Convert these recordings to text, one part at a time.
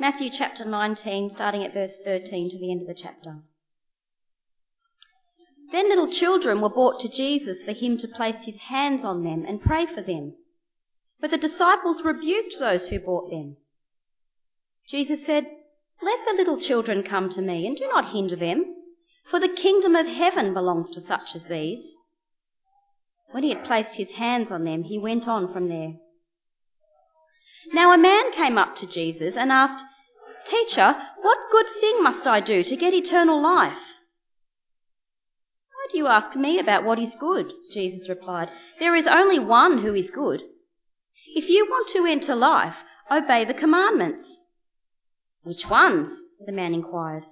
Matthew chapter 19, starting at verse 13 to the end of the chapter. Then little children were brought to Jesus for him to place his hands on them and pray for them. But the disciples rebuked those who brought them. Jesus said, Let the little children come to me and do not hinder them, for the kingdom of heaven belongs to such as these. When he had placed his hands on them, he went on from there. Now a man came up to Jesus and asked, Teacher, what good thing must I do to get eternal life? Why do you ask me about what is good? Jesus replied. There is only one who is good. If you want to enter life, obey the commandments. Which ones? the man inquired.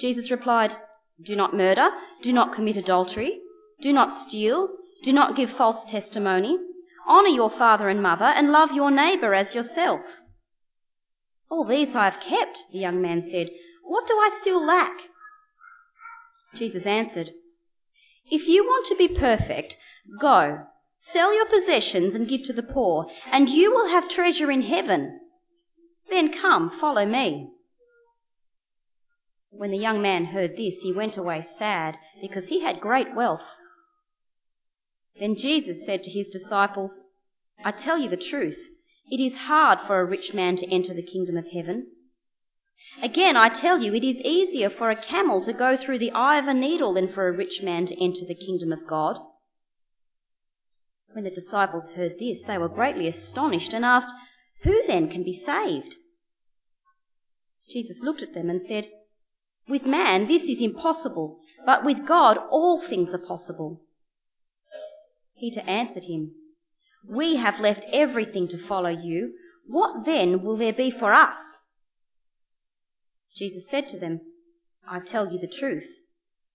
Jesus replied, Do not murder, do not commit adultery, do not steal, do not give false testimony, honour your father and mother, and love your neighbour as yourself. All these I have kept, the young man said. What do I still lack? Jesus answered, If you want to be perfect, go, sell your possessions and give to the poor, and you will have treasure in heaven. Then come, follow me. When the young man heard this, he went away sad, because he had great wealth. Then Jesus said to his disciples, I tell you the truth, it is hard for a rich man to enter the kingdom of heaven. Again, I tell you, it is easier for a camel to go through the eye of a needle than for a rich man to enter the kingdom of God. When the disciples heard this, they were greatly astonished and asked, Who then can be saved? Jesus looked at them and said, with man, this is impossible, but with God, all things are possible. Peter answered him, We have left everything to follow you. What then will there be for us? Jesus said to them, I tell you the truth.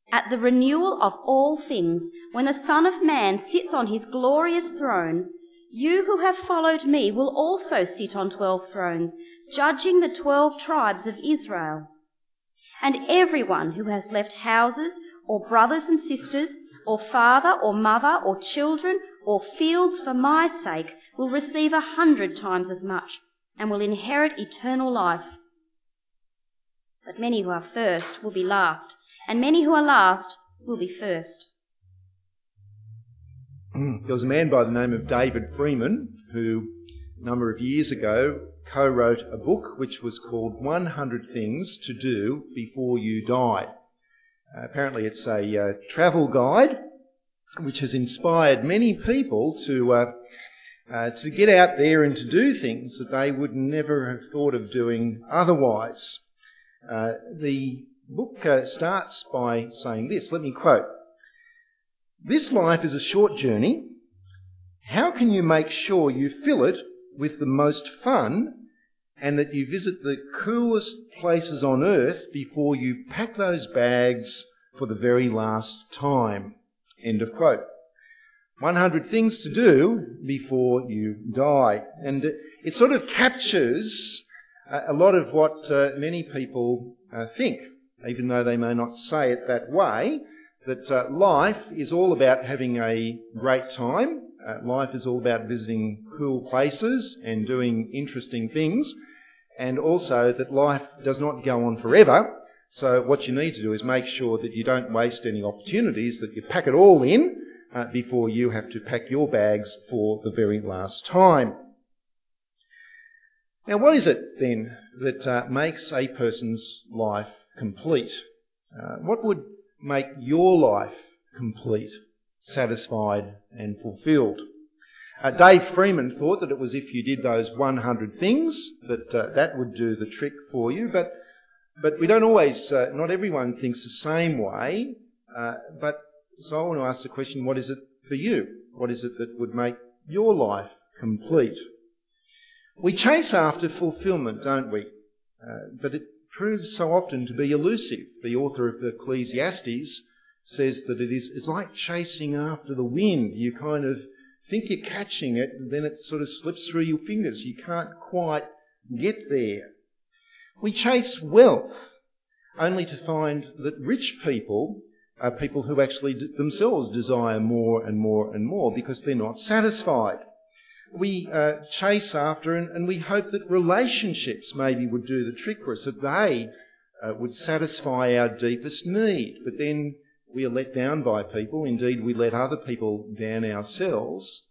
At the renewal of all things, when the Son of Man sits on his glorious throne, you who have followed me will also sit on twelve thrones, judging the twelve tribes of Israel. And everyone who has left houses, or brothers and sisters, or father or mother, or children, or fields for my sake will receive a hundred times as much, and will inherit eternal life. But many who are first will be last, and many who are last will be first. Mm. There was a man by the name of David Freeman who, a number of years ago, co wrote a book which was called 100 Things to Do Before You Die. Uh, apparently, it's a uh, travel guide which has inspired many people to, uh, to get out there and to do things that they would never have thought of doing otherwise. The book starts by saying this let me quote This life is a short journey. How can you make sure you fill it with the most fun and that you visit the coolest places on earth before you pack those bags for the very last time. End of quote. 100 things to do before you die. And it sort of captures a lot of what uh, many people uh, think, even though they may not say it that way, that uh, life is all about having a great time. Uh, life is all about visiting cool places and doing interesting things and also that life does not go on forever. So what you need to do is make sure that you don't waste any opportunities, that you pack it all in uh, before you have to pack your bags for the very last time. Now, what is it then that uh, makes a person's life complete? Uh, what would make your life complete, satisfied, and fulfilled? Uh, Dave Freeman thought that it was if you did those 100 things that uh, that would do the trick for you, but but we don't always. Uh, not everyone thinks the same way. Uh, but so I want to ask the question: What is it for you? What is it that would make your life complete? We chase after fulfilment, don't we? Uh, but it proves so often to be elusive. The author of the Ecclesiastes says that it is it's like chasing after the wind. You kind of think you're catching it, and then it sort of slips through your fingers. You can't quite get there. We chase wealth only to find that rich people are people who actually themselves desire more and more and more because they're not satisfied. we uh, chase after and, and, we hope that relationships maybe would do the trick for us, that they uh, would satisfy our deepest need. But then we are let down by people. Indeed, we let other people down ourselves.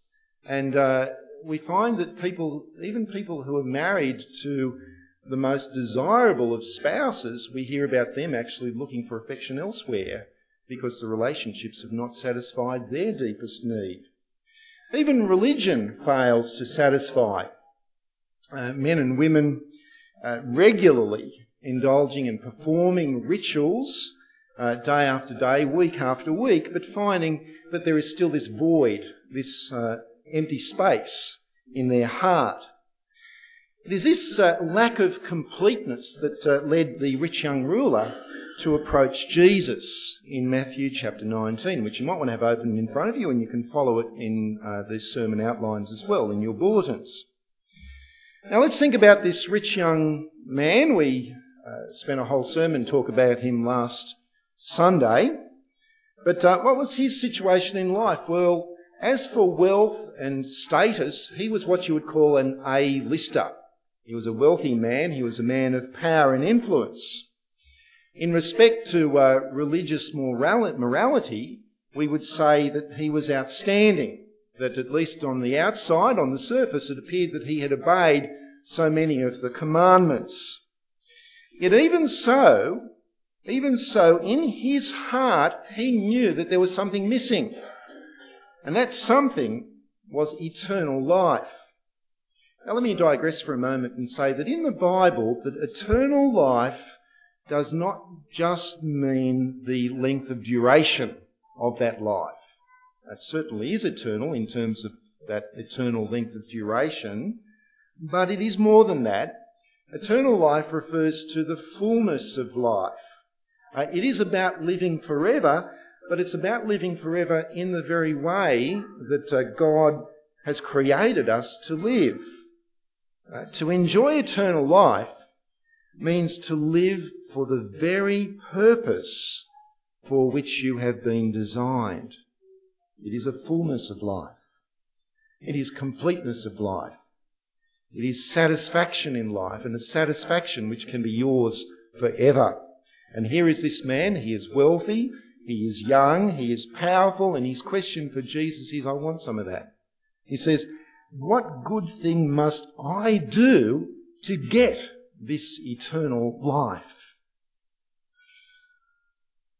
And uh, we find that people, even people who are married to the most desirable of spouses, we hear about them actually looking for affection elsewhere because the relationships have not satisfied their deepest need. Even religion fails to satisfy. Uh, men and women uh, regularly indulging and performing rituals uh, day after day, week after week, but finding that there is still this void, this uh, empty space in their heart. It is this uh, lack of completeness that uh, led the rich young ruler to approach Jesus in Matthew chapter 19, which you might want to have open in front of you, and you can follow it in uh, these sermon outlines as well in your bulletins. Now let's think about this rich young man. We uh, spent a whole sermon talk about him last Sunday. But uh, what was his situation in life? Well, as for wealth and status, he was what you would call an A-lister. He was a wealthy man. He was a man of power and influence. In respect to uh, religious morality, we would say that he was outstanding, that at least on the outside, on the surface, it appeared that he had obeyed so many of the commandments. Yet even so, even so, in his heart, he knew that there was something missing. And that something was eternal life. Now let me digress for a moment and say that in the Bible, that eternal life does not just mean the length of duration of that life. That certainly is eternal in terms of that eternal length of duration, but it is more than that. Eternal life refers to the fullness of life. Uh, it is about living forever, but it's about living forever in the very way that uh, God has created us to live. Uh, to enjoy eternal life means to live for the very purpose for which you have been designed. It is a fullness of life. It is completeness of life. It is satisfaction in life and a satisfaction which can be yours forever. And here is this man. He is wealthy. He is young. He is powerful. And his question for Jesus is, I want some of that. He says, what good thing must I do to get this eternal life?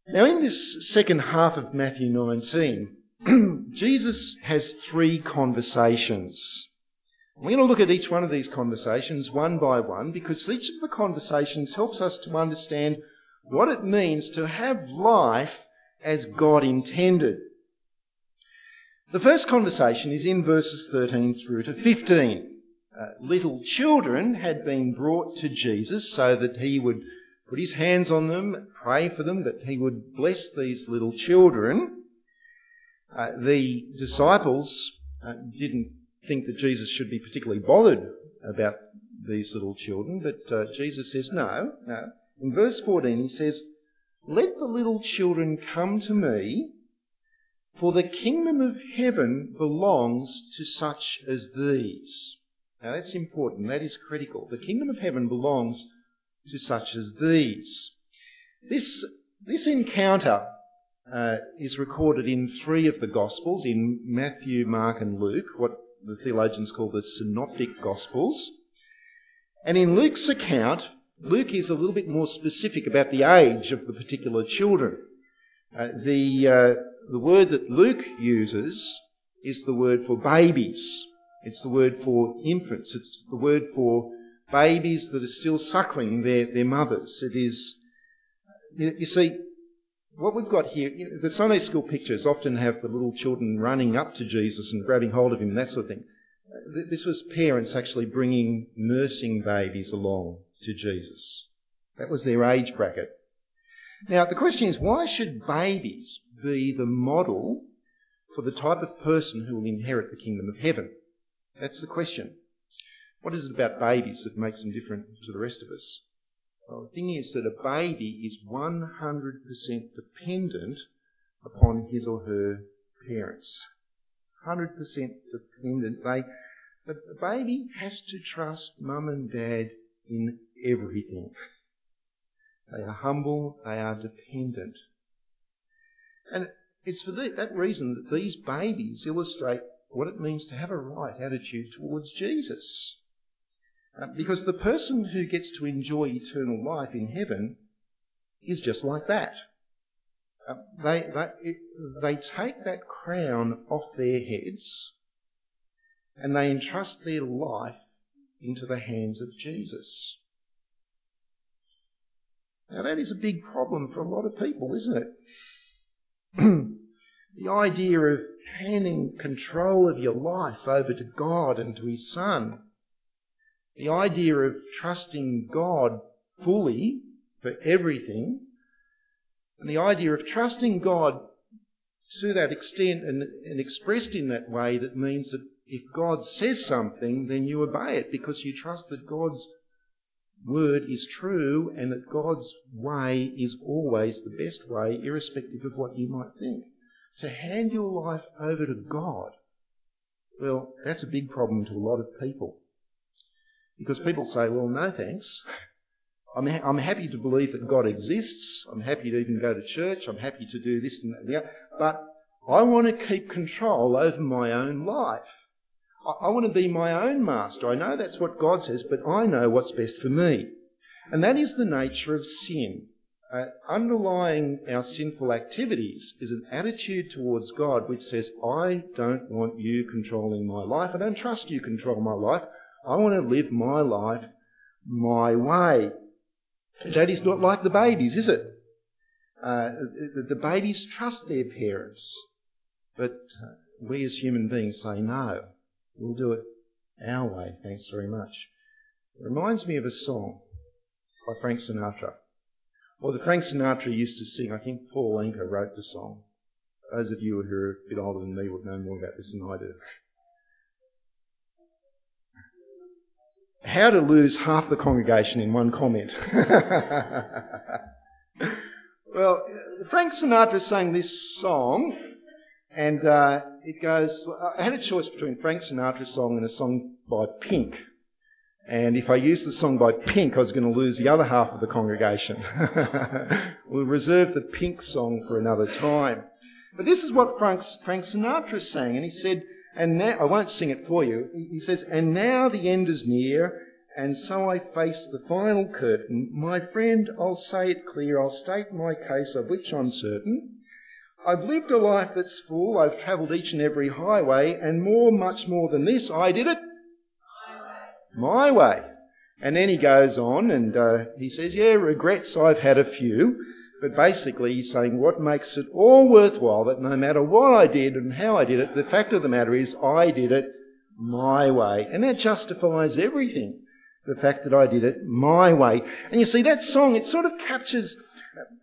Now, in this second half of Matthew 19, Jesus has three conversations. We're going to look at each one of these conversations one by one because each of the conversations helps us to understand what it means to have life as God intended. The first conversation is in verses 13 through to 15. Uh, little children had been brought to Jesus so that he would put his hands on them, pray for them, that he would bless these little children. Uh, the disciples uh, didn't think that Jesus should be particularly bothered about these little children, but uh, Jesus says, no, no. In verse 14, he says, Let the little children come to me, for the kingdom of heaven belongs to such as these. Now that's important, that is critical. The kingdom of heaven belongs to such as these. This, this encounter uh, is recorded in three of the Gospels, in Matthew, Mark, and Luke, what the theologians call the Synoptic Gospels. And in Luke's account, Luke is a little bit more specific about the age of the particular children. Uh, the, uh, the word that Luke uses is the word for babies. It's the word for infants. It's the word for babies that are still suckling their, their mothers. It is, you, see, what we've got here, you know, the Sunday school pictures often have the little children running up to Jesus and grabbing hold of him and that sort of thing. This was parents actually bringing nursing babies along to Jesus. That was their age bracket. Now, the question is, why should babies be the model for the type of person who will inherit the kingdom of heaven? That's the question. What is it about babies that makes them different to the rest of us? Well, the thing is that a baby is 100% dependent upon his or her parents. 100% dependent. They, The baby has to trust mum and dad in everything. They are humble, they are dependent. And it's for that reason that these babies illustrate what it means to have a right attitude towards Jesus. Uh, because the person who gets to enjoy eternal life in heaven is just like that. Uh, they, they, they take that crown off their heads and they entrust their life into the hands of Jesus. Now, that is a big problem for a lot of people, isn't it? the idea of handing control of your life over to God and to His Son. The idea of trusting God fully for everything. And the idea of trusting God to that extent and, and expressed in that way that means that if God says something, then you obey it because you trust that God's word is true and that God's way is always the best way, irrespective of what you might think. To hand your life over to God, well, that's a big problem to a lot of people. Because people say, well, no thanks. I'm, ha- I'm happy to believe that God exists. I'm happy to even go to church. I'm happy to do this and that. But I want to keep control over my own life. I want to be my own master. I know that's what God says, but I know what's best for me. And that is the nature of sin. Uh, underlying our sinful activities is an attitude towards God which says, I don't want you controlling my life. I don't trust you control my life. I want to live my life my way. That is not like the babies, is it? Uh, the, babies trust their parents, but uh, we as human beings say no. We'll do it our way, thanks very much. It reminds me of a song by Frank Sinatra. Well, the Frank Sinatra used to sing, I think Paul Anka wrote the song. Those of you who are a bit older than me would know more about this than I do. How to lose half the congregation in one comment. well, Frank Sinatra sang this song and uh, it goes, I had a choice between Frank Sinatra's song and a song by Pink. And if I used the song by Pink, I was going to lose the other half of the congregation. we'll reserve the Pink song for another time. But this is what Frank, Frank Sinatra sang. And he said, and now, I won't sing it for you. He says, and now the end is near, and so I face the final curtain. My friend, I'll say it clear, I'll state my case of which I'm certain. I've lived a life that's full. I've travelled each and every highway, and more, much more than this, I did it my way. And then he goes on and uh, he says, Yeah, regrets, I've had a few. But basically, he's saying what makes it all worthwhile that no matter what I did and how I did it, the fact of the matter is I did it my way. And that justifies everything. The fact that I did it my way. And you see, that song, it sort of captures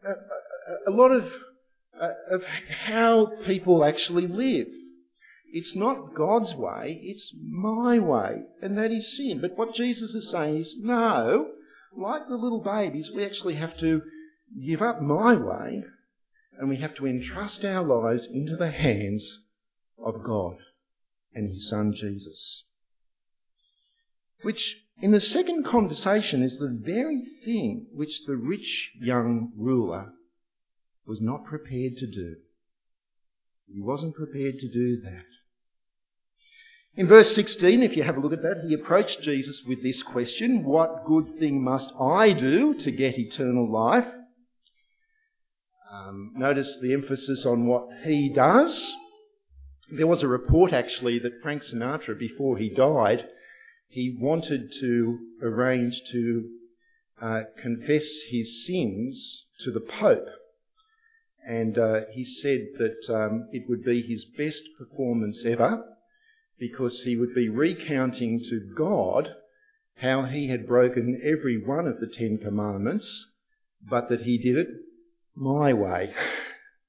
a, a, a lot of Uh, of how people actually live. It's not God's way, it's my way, and that is sin. But what Jesus is saying is, no, like the little babies, we actually have to give up my way and we have to entrust our lives into the hands of God and His Son Jesus. Which, in the second conversation, is the very thing which the rich young ruler was not prepared to do. He wasn't prepared to do that. In verse 16, if you have a look at that, he approached Jesus with this question What good thing must I do to get eternal life? Um, notice the emphasis on what he does. There was a report actually that Frank Sinatra, before he died, he wanted to arrange to uh, confess his sins to the Pope and uh, he said that um, it would be his best performance ever because he would be recounting to God how he had broken every one of the Ten Commandments, but that he did it my way.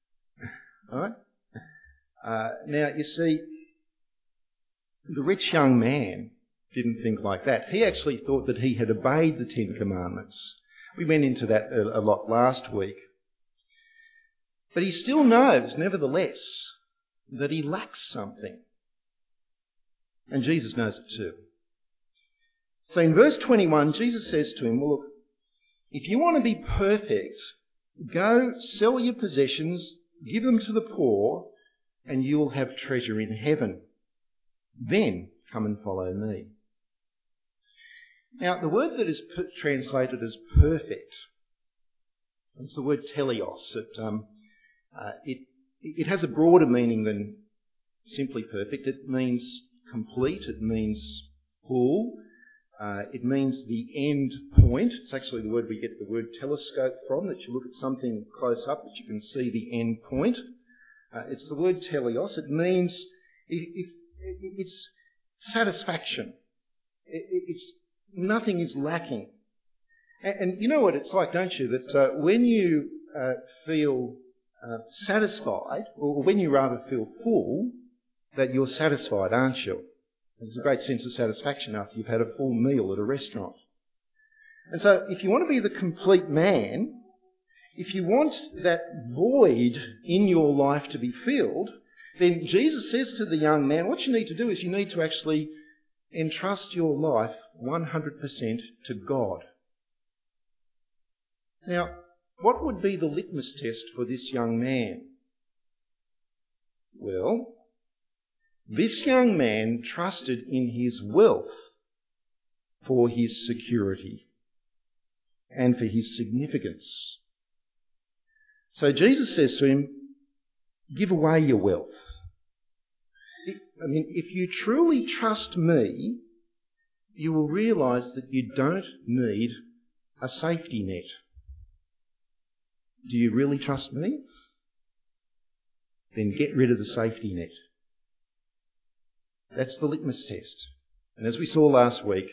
right? Uh, now, you see, the rich young man didn't think like that. He actually thought that he had obeyed the Ten Commandments. We went into that a lot last week. But he still knows, nevertheless, that he lacks something. And Jesus knows it too. So in verse 21, Jesus says to him, Well, look, if you want to be perfect, go sell your possessions, give them to the poor, and you will have treasure in heaven. Then come and follow me. Now, the word that is translated as perfect, it's the word teleos. It, um, uh, it, it has a broader meaning than simply perfect. It means complete, it means full, uh, it means the end point. It's actually the word we get the word telescope from, that you look at something close up that you can see the end point. Uh, it's the word teleos. It means if, if, it's satisfaction. It, it's nothing is lacking. And, and, you know what it's like, don't you? That uh, when you uh, feel uh, satisfied, or when you rather feel full, that you're satisfied, aren't you? There's a great sense of satisfaction after you've had a full meal at a restaurant. And so, if you want to be the complete man, if you want that void in your life to be filled, then Jesus says to the young man, what you need to do is you need to actually entrust your life 100% to God. Now, what would be the litmus test for this young man? Well, this young man trusted in his wealth for his security and for his significance. So Jesus says to him, Give away your wealth. I mean, if you truly trust me, you will realize that you don't need a safety net. Do you really trust me? Then get rid of the safety net. That's the litmus test. And as we saw last week,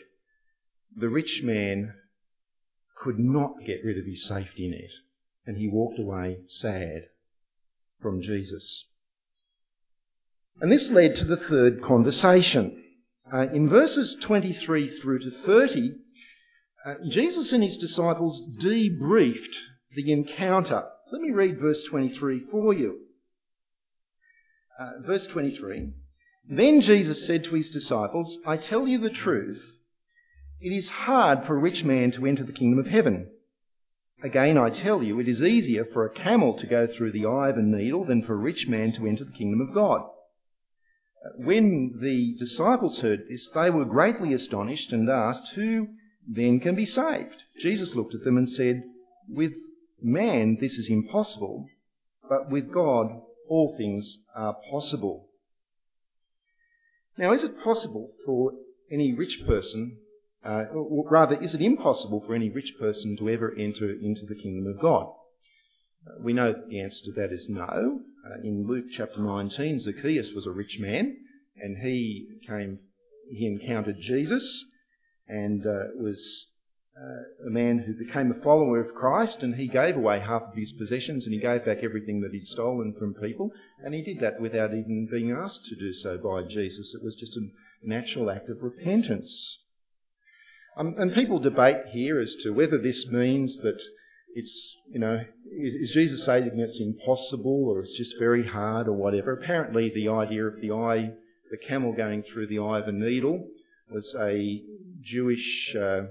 the rich man could not get rid of his safety net, and he walked away sad from Jesus. And this led to the third conversation. Uh, in verses 23 through to 30, uh, Jesus and his disciples debriefed the encounter. Let me read verse 23 for you. Uh, verse 23 then Jesus said to his disciples, I tell you the truth, it is hard for a rich man to enter the kingdom of heaven. Again, I tell you, it is easier for a camel to go through the eye of a needle than for a rich man to enter the kingdom of God. When the disciples heard this, they were greatly astonished and asked, Who then can be saved? Jesus looked at them and said, With man this is impossible, but with God all things are possible. Now, is it possible for any rich person, uh, or rather, is it impossible for any rich person to ever enter into the kingdom of God? Uh, we know the answer to that is no. Uh, in Luke chapter 19, Zacchaeus was a rich man, and he came, he encountered Jesus, and uh, was uh, a man who became a follower of Christ and he gave away half of his possessions and he gave back everything that he'd stolen from people. And he did that without even being asked to do so by Jesus. It was just a natural act of repentance. Um, and people debate here as to whether this means that it's, you know, is, is Jesus saying it's impossible or it's just very hard or whatever? Apparently, the idea of the eye, the camel going through the eye of a needle, was a Jewish. Uh,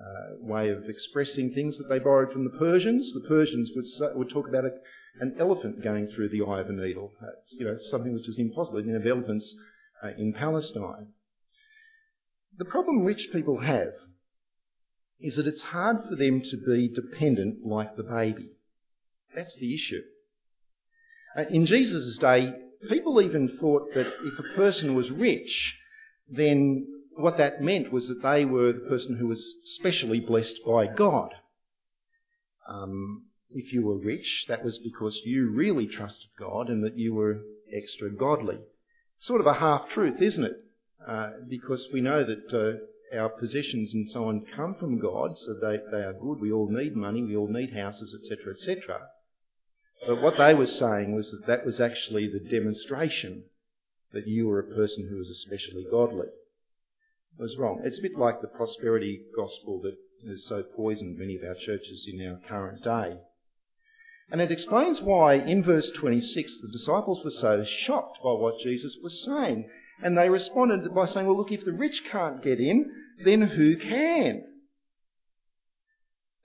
uh, way of expressing things that they borrowed from the Persians. The Persians would, would talk about a, an elephant going through the eye of a needle. You know, something which is impossible. You have elephants uh, in Palestine. The problem rich people have is that it's hard for them to be dependent like the baby. That's the issue. Uh, in Jesus' day, people even thought that if a person was rich, then what that meant was that they were the person who was specially blessed by God. Um, if you were rich, that was because you really trusted God and that you were extra godly. Sort of a half truth, isn't it? Uh, because we know that uh, our possessions and so on come from God, so they, they are good. We all need money, we all need houses, etc., etc. But what they were saying was that that was actually the demonstration that you were a person who was especially godly was wrong. It's a bit like the prosperity gospel that has so poisoned many of our churches in our current day. And it explains why, in verse 26, the disciples were so shocked by what Jesus was saying. And they responded by saying, well, look, if the rich can't get in, then who can?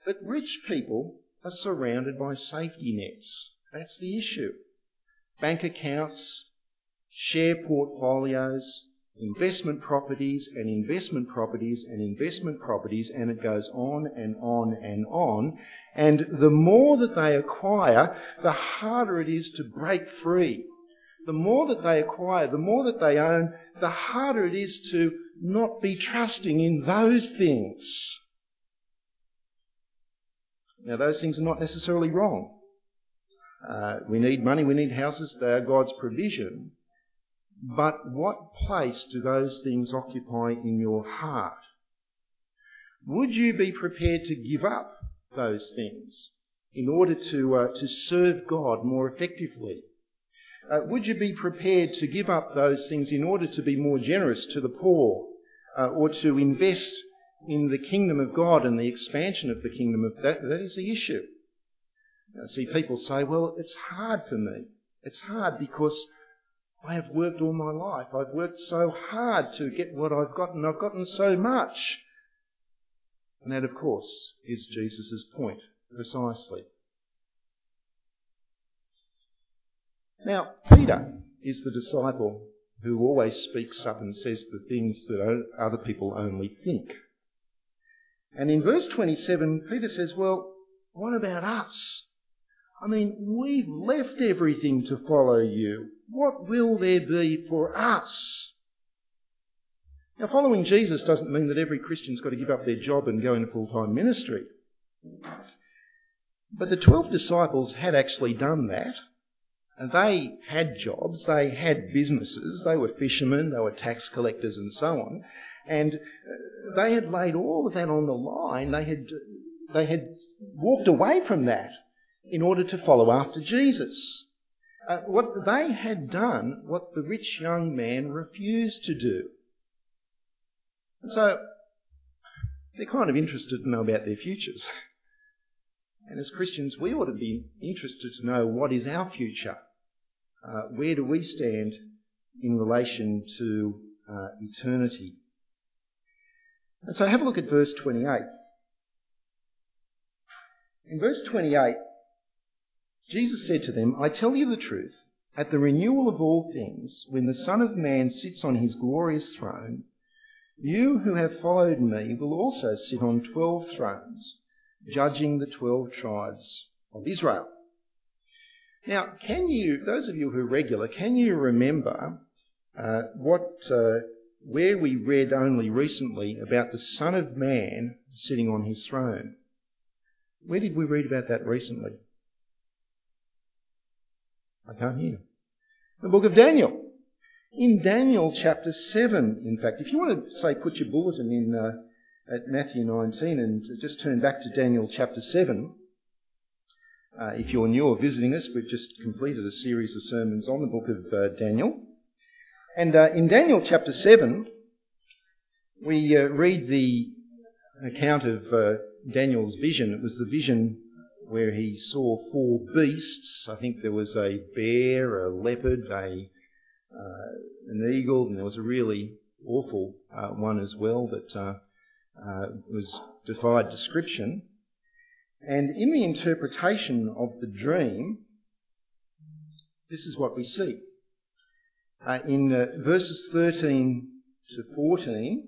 But rich people are surrounded by safety nets. That's the issue. Bank accounts, share portfolios, investment properties and investment properties and investment properties, and it goes on and on and on. And the more that they acquire, the harder it is to break free. The more that they acquire, the more that they own, the harder it is to not be trusting in those things. Now, those things are not necessarily wrong. Uh, we need money, we need houses, they are God's provision. But what place do those things occupy in your heart? Would you be prepared to give up those things in order to, uh, to serve God more effectively? Uh, would you be prepared to give up those things in order to be more generous to the poor uh, or to invest in the kingdom of God and the expansion of the kingdom of that? That is the issue. See people say, well, it's hard for me. It's hard because I have worked all my life. I've worked so hard to get what I've gotten. I've gotten so much. And that, of course, is Jesus' point, precisely. Now, Peter is the disciple who always speaks up and says the things that other people only think. And in verse 27, Peter says, Well, what about us? I mean, we've left everything to follow you. What will there be for us? Now, following Jesus doesn't mean that every Christian's got to give up their job and go into full time ministry. But the 12 disciples had actually done that. And they had jobs, they had businesses, they were fishermen, they were tax collectors, and so on. And uh, they had laid all of that on the line. They had, they had walked away from that in order to follow after Jesus. Uh, what they had done, what the rich young man refused to do. And so they're kind of interested to know about their futures. And as Christians, we ought to be interested to know what is our future. Uh, where do we stand in relation to uh, eternity? And so have a look at verse 28. In verse 28, Jesus said to them, I tell you the truth, at the renewal of all things, when the Son of Man sits on his glorious throne, you who have followed me will also sit on twelve thrones, judging the twelve tribes of Israel. Now, can you, those of you who are regular, can you remember uh, what, uh, where we read only recently about the Son of Man sitting on his throne? Where did we read about that recently? I can't hear. The book of Daniel. In Daniel chapter 7, in fact, if you want to say put your bulletin in uh, at Matthew 19 and just turn back to Daniel chapter 7. Uh, if you're new or visiting us, we've just completed a series of sermons on the book of uh, Daniel. And uh, in Daniel chapter 7, we uh, read the account of uh, Daniel's vision. It was the vision where he saw four beasts. I think there was a bear, a leopard, a uh, an eagle, and there was a really awful uh, one as well that uh, uh was defied description. And in the interpretation of the dream, this is what we see. Uh, in verses 13 to 14,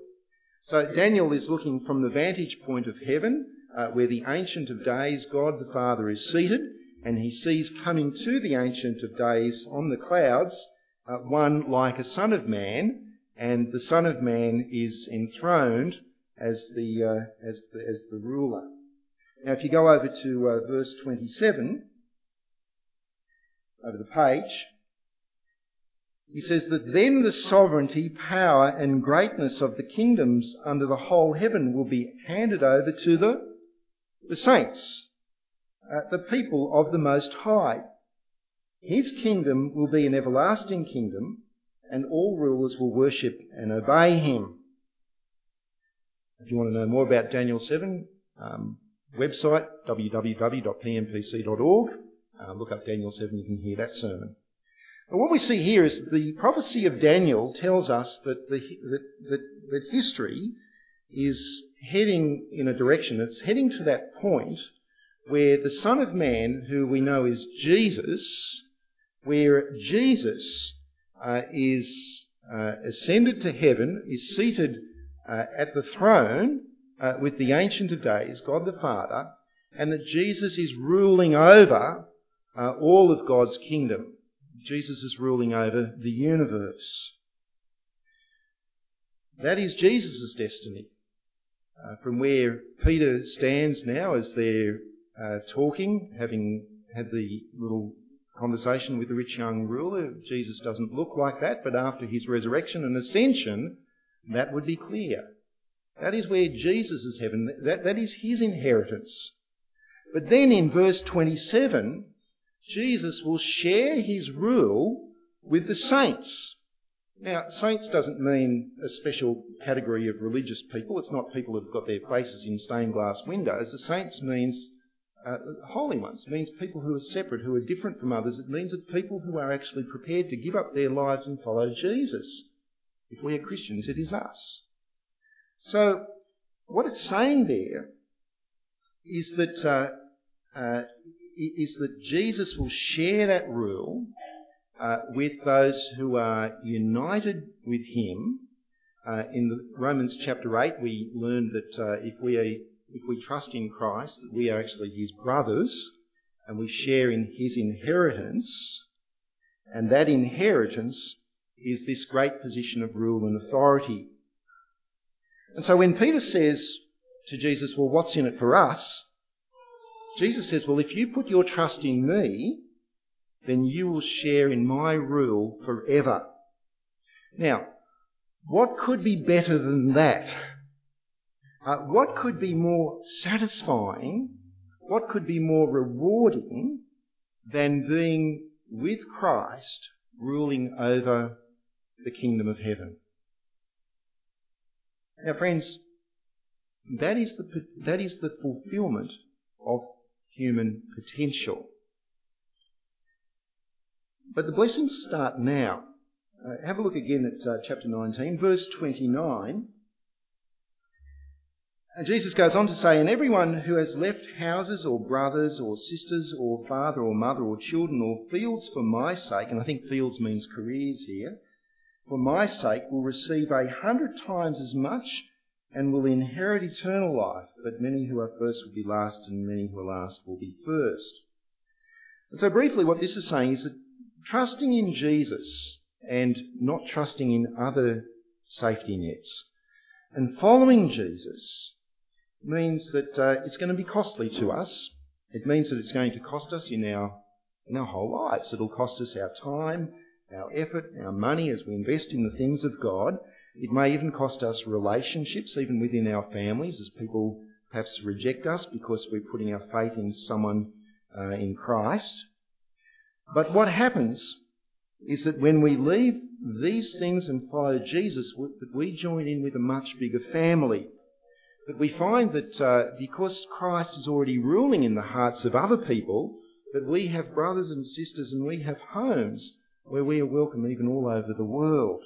So Daniel is looking from the vantage point of heaven uh, where the Ancient of Days, God the Father, is seated, and he sees coming to the Ancient of Days on the clouds uh, one like a Son of Man, and the Son of Man is enthroned as the, uh, as the, as the ruler. Now, if you go over to uh, verse 27, over the page, He says that then the sovereignty, power, and greatness of the kingdoms under the whole heaven will be handed over to the, the saints, uh, the people of the Most High. His kingdom will be an everlasting kingdom, and all rulers will worship and obey him. If you want to know more about Daniel 7, um, website www.pmpc.org. Uh, look up Daniel 7, you can hear that sermon. But what we see here is the prophecy of Daniel tells us that, the, that, that, that history is heading in a direction, it's heading to that point where the Son of Man, who we know is Jesus, where Jesus uh, is uh, ascended to heaven, is seated uh, at the throne uh, with the Ancient of Days, God the Father, and that Jesus is ruling over uh, all of God's kingdom. Jesus is ruling over the universe. That is Jesus' destiny. Uh, from where Peter stands now as they're uh, talking, having had the little conversation with the rich young ruler, Jesus doesn't look like that, but after his resurrection and ascension, that would be clear. That is where Jesus is heaven. That, that is his inheritance. But then in verse 27, Jesus will share his rule with the saints. Now, saints doesn't mean a special category of religious people. It's not people who've got their faces in stained glass windows. The saints means uh, holy ones. It means people who are separate, who are different from others. It means that people who are actually prepared to give up their lives and follow Jesus. If we are Christians, it is us. So, what it's saying there is that uh, uh, is that Jesus will share that rule uh, with those who are united with Him. Uh, in the Romans chapter eight, we learned that uh, if we are, if we trust in Christ, that we are actually His brothers, and we share in His inheritance, and that inheritance is this great position of rule and authority. And so when Peter says to Jesus, Well, what's in it for us? Jesus says, Well, if you put your trust in me, then you will share in my rule forever. Now, what could be better than that? Uh, what could be more satisfying? What could be more rewarding than being with Christ ruling over the kingdom of heaven? Now, friends, that is the, that is the fulfillment of human potential. But the blessings start now. Uh, have a look again at uh, chapter 19, verse 29. And Jesus goes on to say, And everyone who has left houses or brothers or sisters or father or mother or children or fields for my sake, and I think fields means careers here, for my sake will receive a hundred times as much and will inherit eternal life. But many who are first will be last, and many who are last will be first. And so, briefly, what this is saying is that trusting in Jesus and not trusting in other safety nets and following Jesus means that uh, it's going to be costly to us. It means that it's going to cost us in our in our whole lives. It'll cost us our time, our effort, our money as we invest in the things of God. It may even cost us relationships, even within our families, as people perhaps reject us because we're putting our faith in someone uh, in Christ. But what happens is that when we leave these things and follow Jesus, that we join in with a much bigger family. That we find that uh, because Christ is already ruling in the hearts of other people, that we have brothers and sisters and we have homes where we are welcome even all over the world.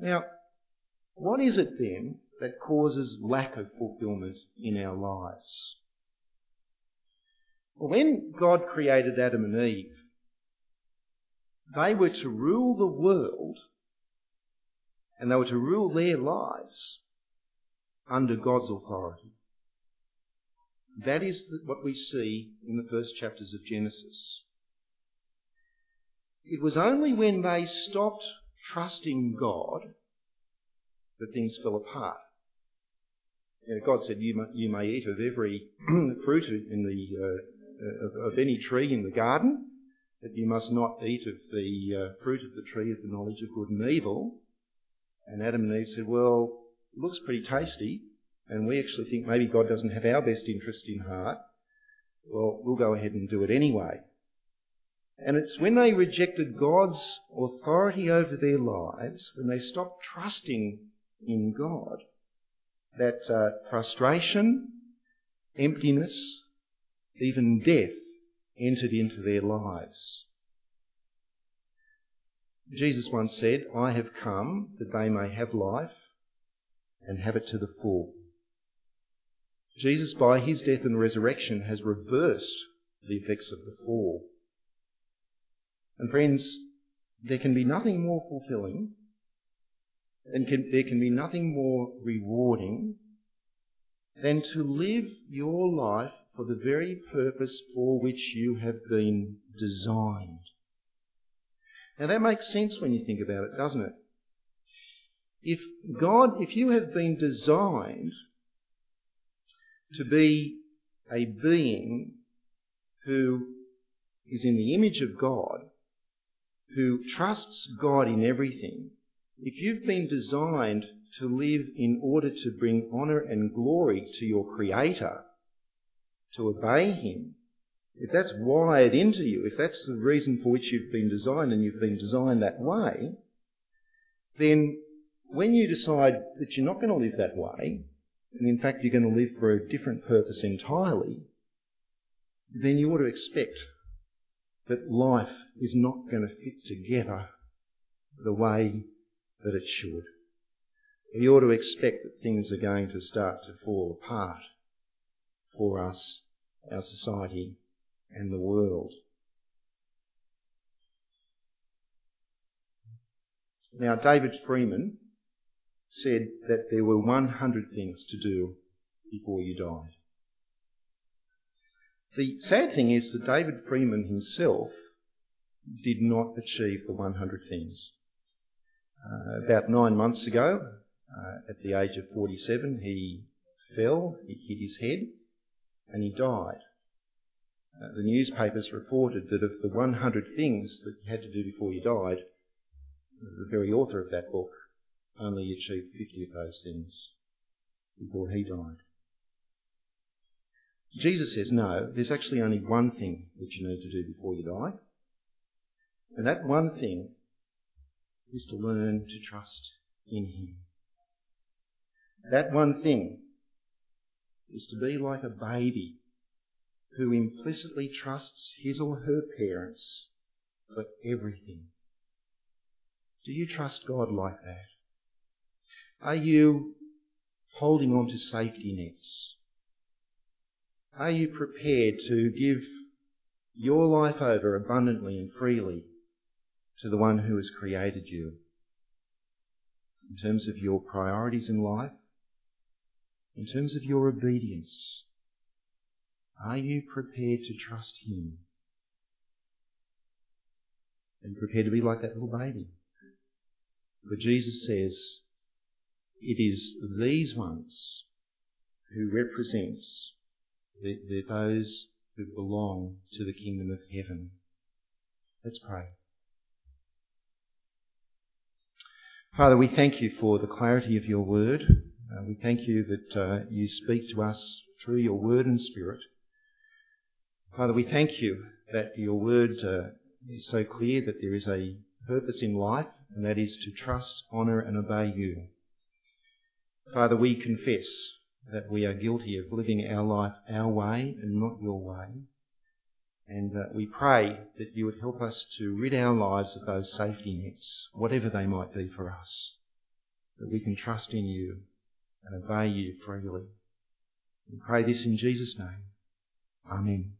Now, what is it then that causes lack of fulfillment in our lives? Well, when God created Adam and Eve, they were to rule the world and they were to rule their lives under God's authority. That is what we see in the first chapters of Genesis. It was only when they stopped trusting God that things fell apart. You know, God said, you may, you may, eat of every fruit in the, uh, of, of, any tree in the garden, but you must not eat of the uh, fruit of the tree of the knowledge of good and evil. And Adam and Eve said, well, it looks pretty tasty, and we actually think maybe God doesn't have our best interest in heart. Well, we'll go ahead and do it anyway. And it's when they rejected God's authority over their lives, when they stopped trusting in God, that uh, frustration, emptiness, even death entered into their lives. Jesus once said, I have come that they may have life and have it to the full. Jesus, by his death and resurrection, has reversed the effects of the fall. And friends, there can be nothing more fulfilling and can, there can be nothing more rewarding than to live your life for the very purpose for which you have been designed. Now that makes sense when you think about it, doesn't it? If God, if you have been designed to be a being who is in the image of God, who trusts God in everything, if you've been designed to live in order to bring honour and glory to your Creator, to obey Him, if that's wired into you, if that's the reason for which you've been designed and you've been designed that way, then when you decide that you're not going to live that way, and in fact you're going to live for a different purpose entirely, then you ought to expect that life is not going to fit together the way that it should. We ought to expect that things are going to start to fall apart for us, our society, and the world. Now, David Freeman said that there were 100 things to do before you died. The sad thing is that David Freeman himself did not achieve the 100 things. Uh, about nine months ago, uh, at the age of 47, he fell, he hit his head, and he died. Uh, the newspapers reported that of the 100 things that he had to do before he died, the very author of that book only achieved 50 of those things before he died. Jesus says, no, there's actually only one thing that you need to do before you die. And that one thing is to learn to trust in Him. That one thing is to be like a baby who implicitly trusts his or her parents for everything. Do you trust God like that? Are you holding on to safety nets? Are you prepared to give your life over abundantly and freely to the one who has created you? In terms of your priorities in life, in terms of your obedience, are you prepared to trust Him? And prepared to be like that little baby? For Jesus says, it is these ones who represents those who belong to the kingdom of heaven. Let's pray. Father, we thank you for the clarity of your word. Uh, we thank you that uh, you speak to us through your word and spirit. Father, we thank you that your word uh, is so clear that there is a purpose in life, and that is to trust, honour, and obey you. Father, we confess that we are guilty of living our life our way and not your way. And uh, we pray that you would help us to rid our lives of those safety nets, whatever they might be for us, that we can trust in you and obey you freely. We pray this in Jesus' name. Amen.